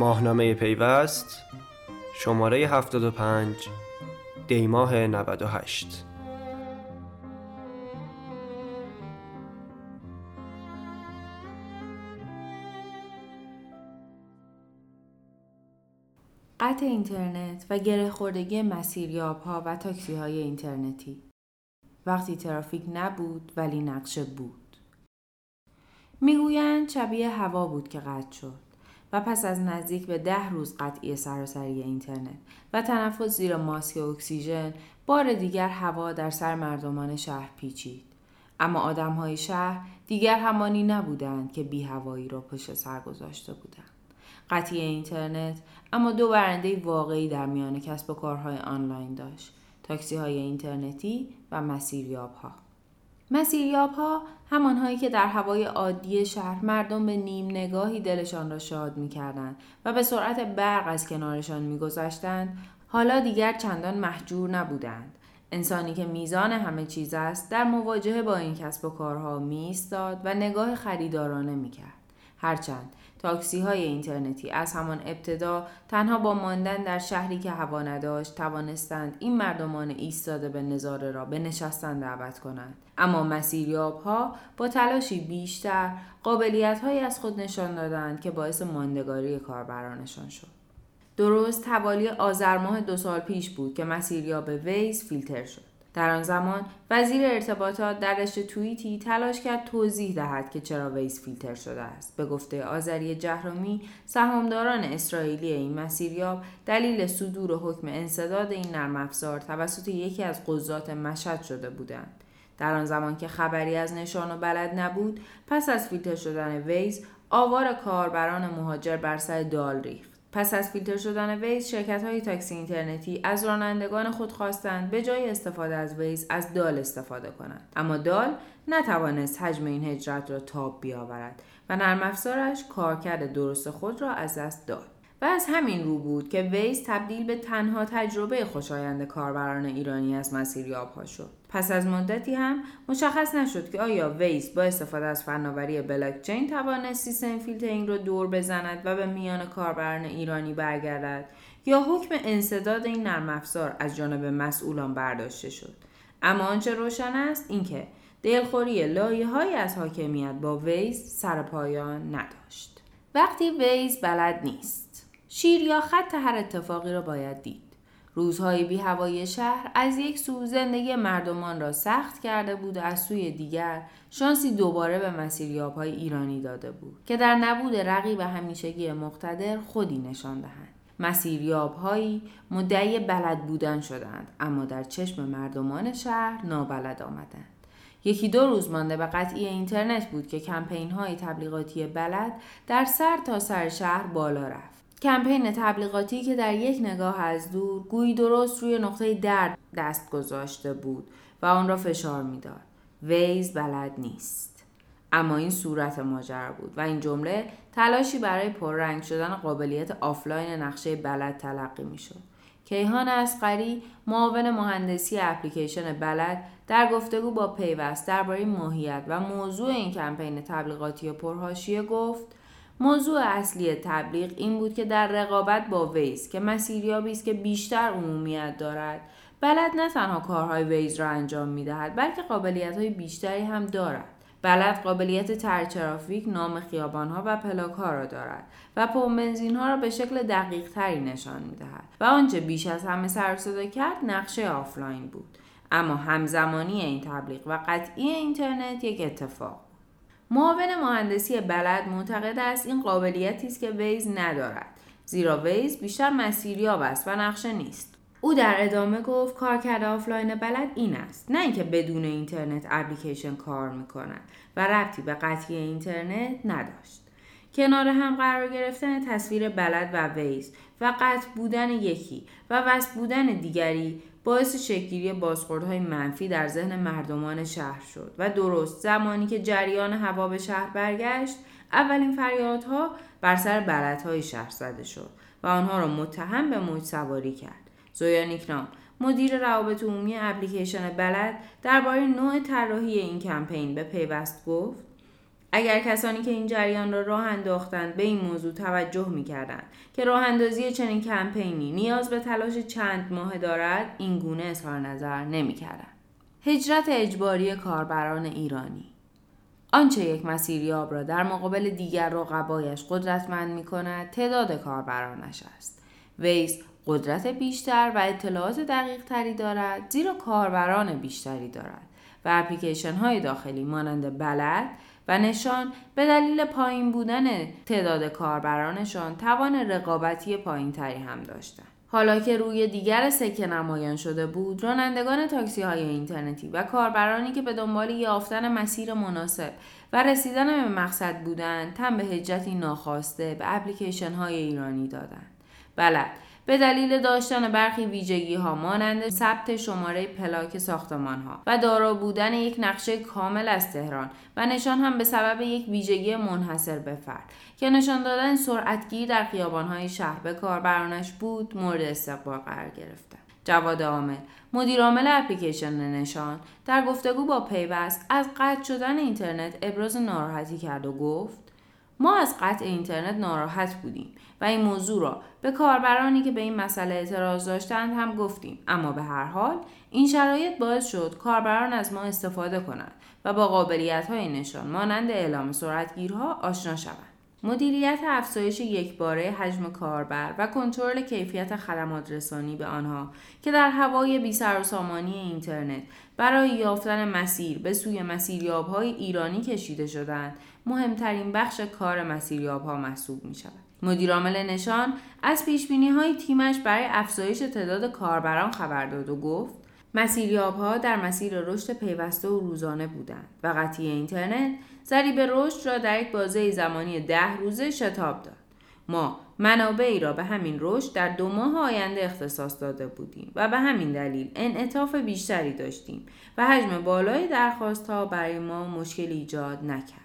ماهنامه پیوست شماره 75 دیماه 98 قطع اینترنت و گره خوردگی مسیریاب ها و تاکسی های اینترنتی. وقتی ترافیک نبود ولی نقشه بود. می‌گویند شبیه هوا بود که قطع شد. و پس از نزدیک به ده روز قطعی سراسری اینترنت و تنفس زیر ماسک اکسیژن بار دیگر هوا در سر مردمان شهر پیچید. اما آدم های شهر دیگر همانی نبودند که بی هوایی را پشت سر گذاشته بودند. قطعی اینترنت اما دو برنده واقعی در میان کسب و کارهای آنلاین داشت تاکسی های اینترنتی و مسیریاب ها مسیریاب ها همانهایی که در هوای عادی شهر مردم به نیم نگاهی دلشان را شاد می و به سرعت برق از کنارشان می حالا دیگر چندان محجور نبودند. انسانی که میزان همه چیز است در مواجهه با این کسب و کارها می و نگاه خریدارانه می کرد. هرچند تاکسی های اینترنتی از همان ابتدا تنها با ماندن در شهری که هوا نداشت توانستند این مردمان ایستاده به نظاره را به نشستن دعوت کنند. اما مسیریاب ها با تلاشی بیشتر قابلیت هایی از خود نشان دادند که باعث ماندگاری کاربرانشان شد. درست حوالی آذر ماه دو سال پیش بود که مسیریاب ویز فیلتر شد. در آن زمان وزیر ارتباطات در رشته توییتی تلاش کرد توضیح دهد که چرا ویز فیلتر شده است. به گفته آذری جهرومی سهامداران اسرائیلی این مسیریاب دلیل صدور حکم انصداد این نرم افزار توسط یکی از قضات مشهد شده بودند. در آن زمان که خبری از نشان و بلد نبود پس از فیلتر شدن ویز آوار کاربران مهاجر بر سر دال ریخت. پس از فیلتر شدن ویز شرکت های تاکسی اینترنتی از رانندگان خود خواستند به جای استفاده از ویز از دال استفاده کنند اما دال نتوانست حجم این هجرت را تاب بیاورد و نرم افزارش کارکرد درست خود را از دست داد و از همین رو بود که ویز تبدیل به تنها تجربه خوشایند کاربران ایرانی از مسیر ها شد. پس از مدتی هم مشخص نشد که آیا ویز با استفاده از فناوری بلاکچین توانست سیستم فیلترینگ را دور بزند و به میان کاربران ایرانی برگردد یا حکم انسداد این نرم افزار از جانب مسئولان برداشته شد. اما آنچه روشن است اینکه دلخوری لایه هایی از حاکمیت با ویز سر پایان نداشت. وقتی ویز بلد نیست شیر یا خط هر اتفاقی را باید دید. روزهای بی هوای شهر از یک سو زندگی مردمان را سخت کرده بود و از سوی دیگر شانسی دوباره به مسیریاب های ایرانی داده بود که در نبود رقیب همیشگی مقتدر خودی نشان دهند. مسیریاب هایی مدعی بلد بودن شدند اما در چشم مردمان شهر نابلد آمدند. یکی دو روز مانده به قطعی اینترنت بود که کمپین های تبلیغاتی بلد در سر تا سر شهر بالا رفت. کمپین تبلیغاتی که در یک نگاه از دور گویی درست روی نقطه درد دست گذاشته بود و آن را فشار می‌داد. ویز بلد نیست. اما این صورت ماجرا بود و این جمله تلاشی برای پررنگ شدن قابلیت آفلاین نقشه بلد تلقی می‌شد. کیهان اصغری معاون مهندسی اپلیکیشن بلد در گفتگو با پیوست درباره ماهیت و موضوع این کمپین تبلیغاتی پرحاشیه گفت موضوع اصلی تبلیغ این بود که در رقابت با ویز که مسیریابی است که بیشتر عمومیت دارد. بلد نه تنها کارهای ویز را انجام می دهد بلکه قابلیت های بیشتری هم دارد. بلد قابلیت طرح ترافیک نام خیابان ها و پلاک ها را دارد و بنزین ها را به شکل دقیق تری نشان می دهد و آنچه بیش از همه سر کرد نقشه آفلاین بود. اما همزمانی این تبلیغ و قطعی اینترنت یک اتفاق معاون مهندسی بلد معتقد است این قابلیتی است که ویز ندارد زیرا ویز بیشتر مسیریاب است و نقشه نیست. او در ادامه گفت کارکرد آفلاین بلد این است. نه اینکه بدون اینترنت اپلیکیشن کار می‌کند و ربطی به قطعی اینترنت نداشت. کنار هم قرار گرفتن تصویر بلد و ویز و قطع بودن یکی و وصل بودن دیگری باعث شکلگیری بازخوردهای منفی در ذهن مردمان شهر شد و درست زمانی که جریان هوا به شهر برگشت اولین فریادها بر سر بلدهای شهر زده شد و آنها را متهم به موج سواری کرد. زویا نیکنام مدیر روابط عمومی اپلیکیشن بلد درباره نوع طراحی این کمپین به پیوست گفت اگر کسانی که این جریان را راه انداختند به این موضوع توجه می کردند که راه اندازی چنین کمپینی نیاز به تلاش چند ماه دارد این گونه اظهار نظر نمی کردند. هجرت اجباری کاربران ایرانی آنچه یک مسیریاب را در مقابل دیگر رقبایش قدرتمند می کند تعداد کاربرانش است. ویس قدرت بیشتر و اطلاعات دقیق تری دارد زیرا کاربران بیشتری دارد و اپلیکیشن های داخلی مانند بلد و نشان به دلیل پایین بودن تعداد کاربرانشان توان رقابتی پایین تری هم داشتند. حالا که روی دیگر سکه نمایان شده بود رانندگان تاکسی های اینترنتی و کاربرانی که به دنبال یافتن مسیر مناسب و رسیدن به مقصد بودند تن به هجرتی ناخواسته به اپلیکیشن های ایرانی دادند بلد به دلیل داشتن برخی ویژگی ها مانند ثبت شماره پلاک ساختمان ها و دارا بودن یک نقشه کامل از تهران و نشان هم به سبب یک ویژگی منحصر به فرد که نشان دادن سرعتگیر در خیابان های شهر به کاربرانش بود مورد استقبال قرار گرفته. جواد عامل مدیرعامل اپلیکیشن نشان در گفتگو با پیوست از قطع شدن اینترنت ابراز ناراحتی کرد و گفت ما از قطع اینترنت ناراحت بودیم و این موضوع را به کاربرانی که به این مسئله اعتراض داشتند هم گفتیم. اما به هر حال این شرایط باعث شد کاربران از ما استفاده کنند و با قابلیت های نشان مانند اعلام سرعتگیرها آشنا شوند. مدیریت افزایش یکباره حجم کاربر و کنترل کیفیت خدمات رسانی به آنها که در هوای بی سر و سامانی اینترنت برای یافتن مسیر به سوی مسیریابهای ایرانی کشیده شدند مهمترین بخش کار مسیریابها محسوب می شود. مدیرعامل نشان از پیشبینی های تیمش برای افزایش تعداد کاربران خبر داد و گفت مسیریابها در مسیر رشد پیوسته و روزانه بودند و قطعی اینترنت ضریب رشد را در یک بازه زمانی ده روزه شتاب داد. ما منابعی را به همین رشد در دو ماه آینده اختصاص داده بودیم و به همین دلیل انعطاف بیشتری داشتیم و حجم بالای درخواست ها برای ما مشکل ایجاد نکرد.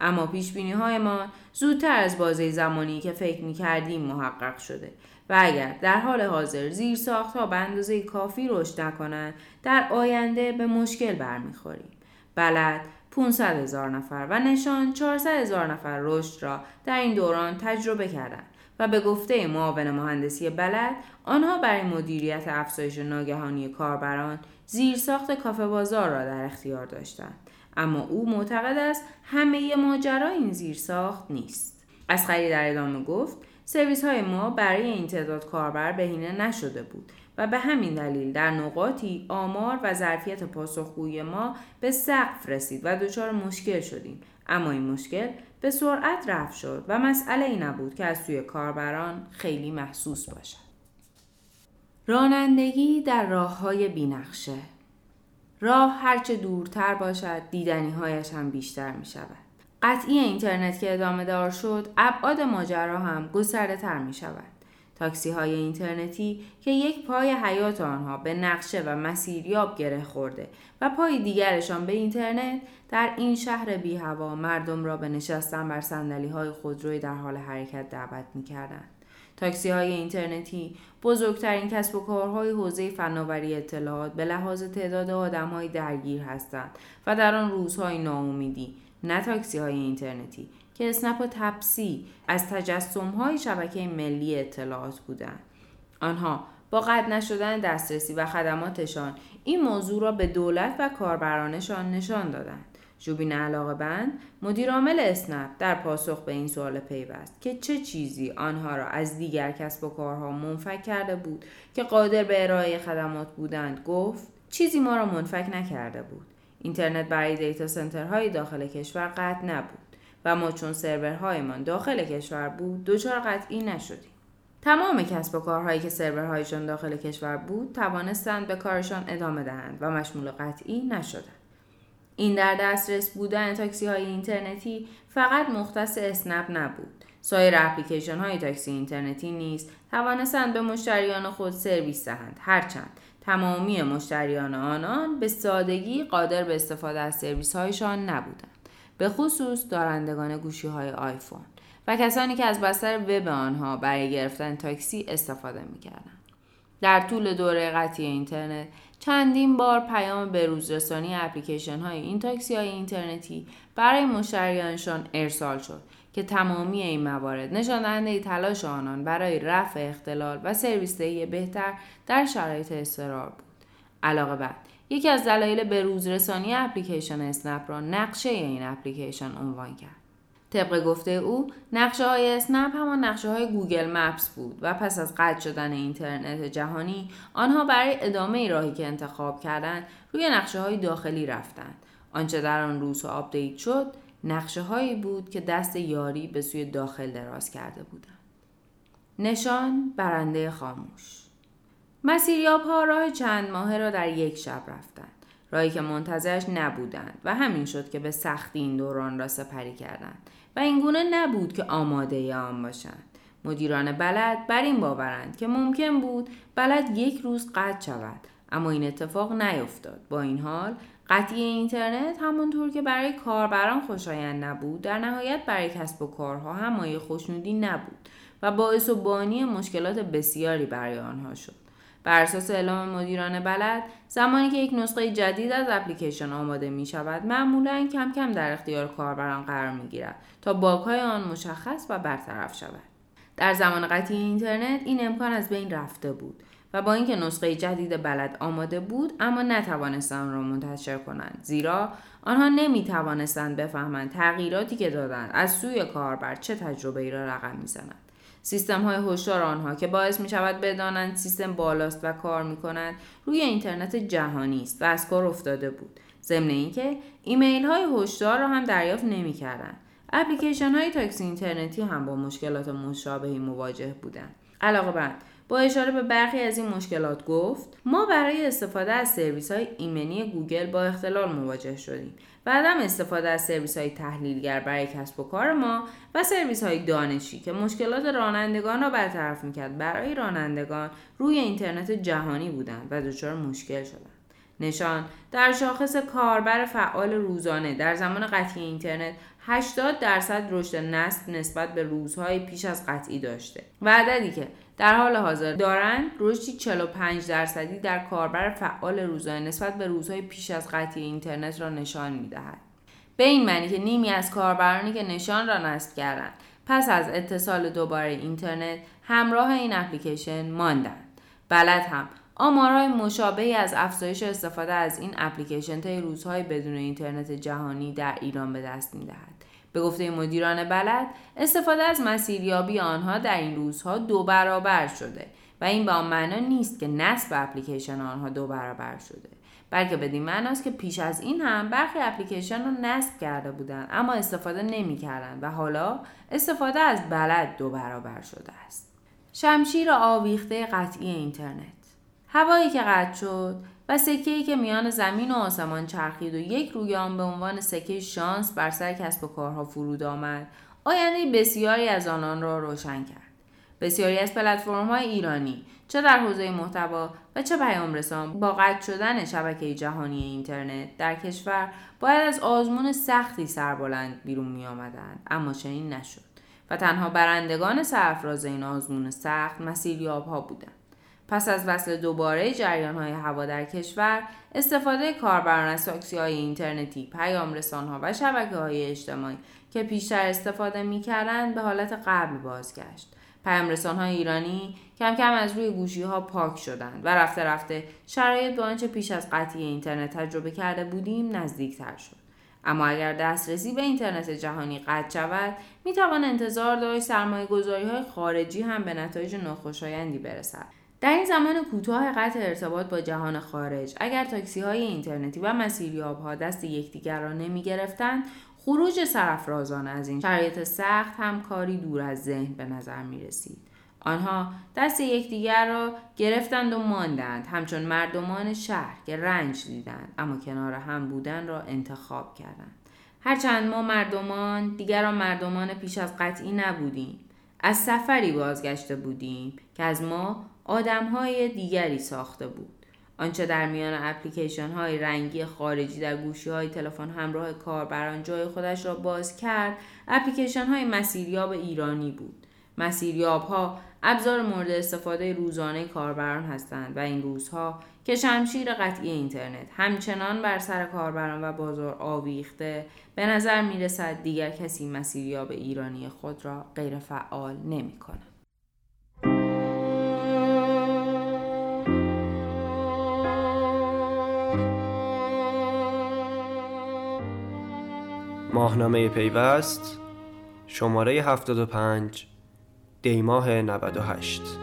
اما پیش بینی های ما زودتر از بازه زمانی که فکر می کردیم محقق شده و اگر در حال حاضر زیر ساخت ها به اندازه کافی رشد نکنند در آینده به مشکل برمیخوریم. بلد 500 هزار نفر و نشان 400 هزار نفر رشد را در این دوران تجربه کردند و به گفته معاون مهندسی بلد آنها برای مدیریت افزایش ناگهانی کاربران زیرساخت کافه بازار را در اختیار داشتند. اما او معتقد است همه ماجرا این زیرساخت نیست. از در ادامه گفت سرویس های ما برای این تعداد کاربر بهینه نشده بود و به همین دلیل در نقاطی آمار و ظرفیت پاسخگویی ما به سقف رسید و دچار مشکل شدیم. اما این مشکل به سرعت رفع شد و مسئله ای نبود که از سوی کاربران خیلی محسوس باشد رانندگی در راه های بینقشه راه هرچه دورتر باشد دیدنی هایش هم بیشتر می شود. قطعی اینترنت که ادامه دار شد ابعاد ماجرا هم گسترده تر می شود. تاکسی های اینترنتی که یک پای حیات آنها به نقشه و مسیریاب گره خورده و پای دیگرشان به اینترنت در این شهر بی هوا مردم را به نشستن بر سندلی های خودروی در حال حرکت دعوت می کردن. تاکسی های اینترنتی بزرگترین کسب و کارهای حوزه فناوری اطلاعات به لحاظ تعداد های درگیر هستند و در آن روزهای ناامیدی نه تاکسی های اینترنتی که اسنپ و تپسی از تجسم های شبکه ملی اطلاعات بودند. آنها با قطع نشدن دسترسی و خدماتشان این موضوع را به دولت و کاربرانشان نشان دادند. جوبین علاقه بند مدیرعامل اسنپ در پاسخ به این سوال پیوست که چه چیزی آنها را از دیگر کسب و کارها منفک کرده بود که قادر به ارائه خدمات بودند گفت چیزی ما را منفک نکرده بود اینترنت برای دیتا سنترهای داخل کشور قطع نبود و ما چون سرورهایمان داخل کشور بود دچار قطعی نشدیم. تمام کسب و کارهایی که سرورهایشان داخل کشور بود توانستند به کارشان ادامه دهند و مشمول قطعی نشدند. این در دسترس بودن تاکسی های اینترنتی فقط مختص اسنپ نبود. سایر اپلیکیشن های تاکسی اینترنتی نیز توانستند به مشتریان خود سرویس دهند. هرچند تمامی مشتریان آنان به سادگی قادر به استفاده از سرویس هایشان نبودند. به خصوص دارندگان گوشی های آیفون و کسانی که از بستر وب آنها برای گرفتن تاکسی استفاده می کردن. در طول دوره قطعی اینترنت چندین بار پیام بروزرسانی اپلیکیشن های این تاکسی های اینترنتی برای مشتریانشان ارسال شد که تمامی این موارد نشان دهنده تلاش آنان برای رفع اختلال و سرویس بهتر در شرایط اضطرار بود. علاقه بعد یکی از دلایل بروزرسانی اپلیکیشن اسنپ را نقشه این اپلیکیشن عنوان کرد. طبق گفته او نقشه های اسنپ همان نقشه های Google Maps بود و پس از قطع شدن اینترنت جهانی آنها برای ادامه راهی که انتخاب کردند روی نقشه های داخلی رفتند آنچه در آن روز آپدیت شد نقشه هایی بود که دست یاری به سوی داخل دراز کرده بودند نشان برنده خاموش مسیریاب ها راه چند ماهه را در یک شب رفتند. راهی که منتظرش نبودند و همین شد که به سختی این دوران را سپری کردند و اینگونه نبود که آماده آن باشند. مدیران بلد بر این باورند که ممکن بود بلد یک روز قطع شود اما این اتفاق نیفتاد با این حال قطعی اینترنت همانطور که برای کاربران خوشایند نبود در نهایت برای کسب و کارها هم خوشنودی نبود و باعث و بانی مشکلات بسیاری برای آنها شد. بر اساس اعلام مدیران بلد زمانی که یک نسخه جدید از اپلیکیشن آماده می شود معمولا کم کم در اختیار کاربران قرار می گیرد تا باگهای آن مشخص و برطرف شود. در زمان قطعی اینترنت این امکان از بین رفته بود و با اینکه نسخه جدید بلد آماده بود اما نتوانستند را منتشر کنند. زیرا آنها نمی توانستند بفهمند تغییراتی که دادند از سوی کاربر چه تجربه ای را رقم می‌زنند سیستم های آنها که باعث می شود بدانند سیستم بالاست و کار می کنند روی اینترنت جهانی است و از کار افتاده بود. ضمن اینکه ایمیل های هشدار را هم دریافت نمی کردند اپلیکیشن های تاکسی اینترنتی هم با مشکلات مشابهی مواجه بودند. علاقه بند با اشاره به برخی از این مشکلات گفت ما برای استفاده از سرویس های ایمنی گوگل با اختلال مواجه شدیم و عدم استفاده از سرویس های تحلیلگر برای کسب و کار ما و سرویس های دانشی که مشکلات رانندگان را برطرف می‌کرد برای رانندگان روی اینترنت جهانی بودند و دچار مشکل شدند. نشان در شاخص کاربر فعال روزانه در زمان قطعی اینترنت 80 درصد رشد نسل نسبت به روزهای پیش از قطعی داشته و عددی که در حال حاضر دارند رشدی 45 درصدی در کاربر فعال روزانه نسبت به روزهای پیش از قطعی اینترنت را نشان می‌دهد. به این معنی که نیمی از کاربرانی که نشان را نصب کردند پس از اتصال دوباره اینترنت همراه این اپلیکیشن ماندند. بلد هم آمارهای مشابهی از افزایش استفاده از این اپلیکیشن طی روزهای بدون اینترنت جهانی در ایران به دست می‌دهد. به گفته مدیران بلد استفاده از مسیریابی آنها در این روزها دو برابر شده و این به آن معنا نیست که نصب اپلیکیشن آنها دو برابر شده بلکه بدین معناست که پیش از این هم برخی اپلیکیشن را نصب کرده بودند اما استفاده نمی‌کردند و حالا استفاده از بلد دو برابر شده است. شمشیر آویخته قطعی اینترنت. هوایی که قطع شد و سکه که میان زمین و آسمان چرخید و یک روی آن به عنوان سکه شانس بر سر کسب و کارها فرود آمد. آینده بسیاری از آنان را روشن کرد. بسیاری از پلتفرم های ایرانی چه در حوزه محتوا و چه پیام رسان با قطع شدن شبکه جهانی اینترنت در کشور باید از آزمون سختی سربلند بیرون می آمدند اما چنین نشد و تنها برندگان سرفراز این آزمون سخت مسیریاب ها بودند. پس از وصل دوباره جریان های هوا در کشور استفاده کاربران از تاکسی های اینترنتی پیام رسان ها و شبکه های اجتماعی که پیشتر استفاده می به حالت قبل بازگشت. پیام رسان های ایرانی کم کم از روی گوشی ها پاک شدند و رفته رفته شرایط به آنچه پیش از قطعی اینترنت تجربه کرده بودیم نزدیکتر شد. اما اگر دسترسی به اینترنت جهانی قطع شود می توان انتظار داشت سرمایه گذاری های خارجی هم به نتایج ناخوشایندی برسد. در این زمان کوتاه قطع ارتباط با جهان خارج اگر تاکسی های اینترنتی و مسیریاب ها دست یکدیگر را نمی گرفتند خروج سرفرازان از این شرایط سخت هم کاری دور از ذهن به نظر می رسید. آنها دست یکدیگر را گرفتند و ماندند. همچون مردمان شهر که رنج دیدند اما کنار هم بودن را انتخاب کردند. هرچند ما مردمان دیگران مردمان پیش از قطعی نبودیم. از سفری بازگشته بودیم که از ما آدم های دیگری ساخته بود. آنچه در میان اپلیکیشن های رنگی خارجی در گوشی های تلفن همراه کاربران جای خودش را باز کرد اپلیکیشن های مسیریاب ایرانی بود مسیریاب ها ابزار مورد استفاده روزانه کاربران هستند و این روزها که شمشیر قطعی اینترنت همچنان بر سر کاربران و بازار آویخته به نظر می رسد دیگر کسی مسیریاب ایرانی خود را غیر فعال نمی کند. ماهنامه پیوست شماره 75 دیماه 98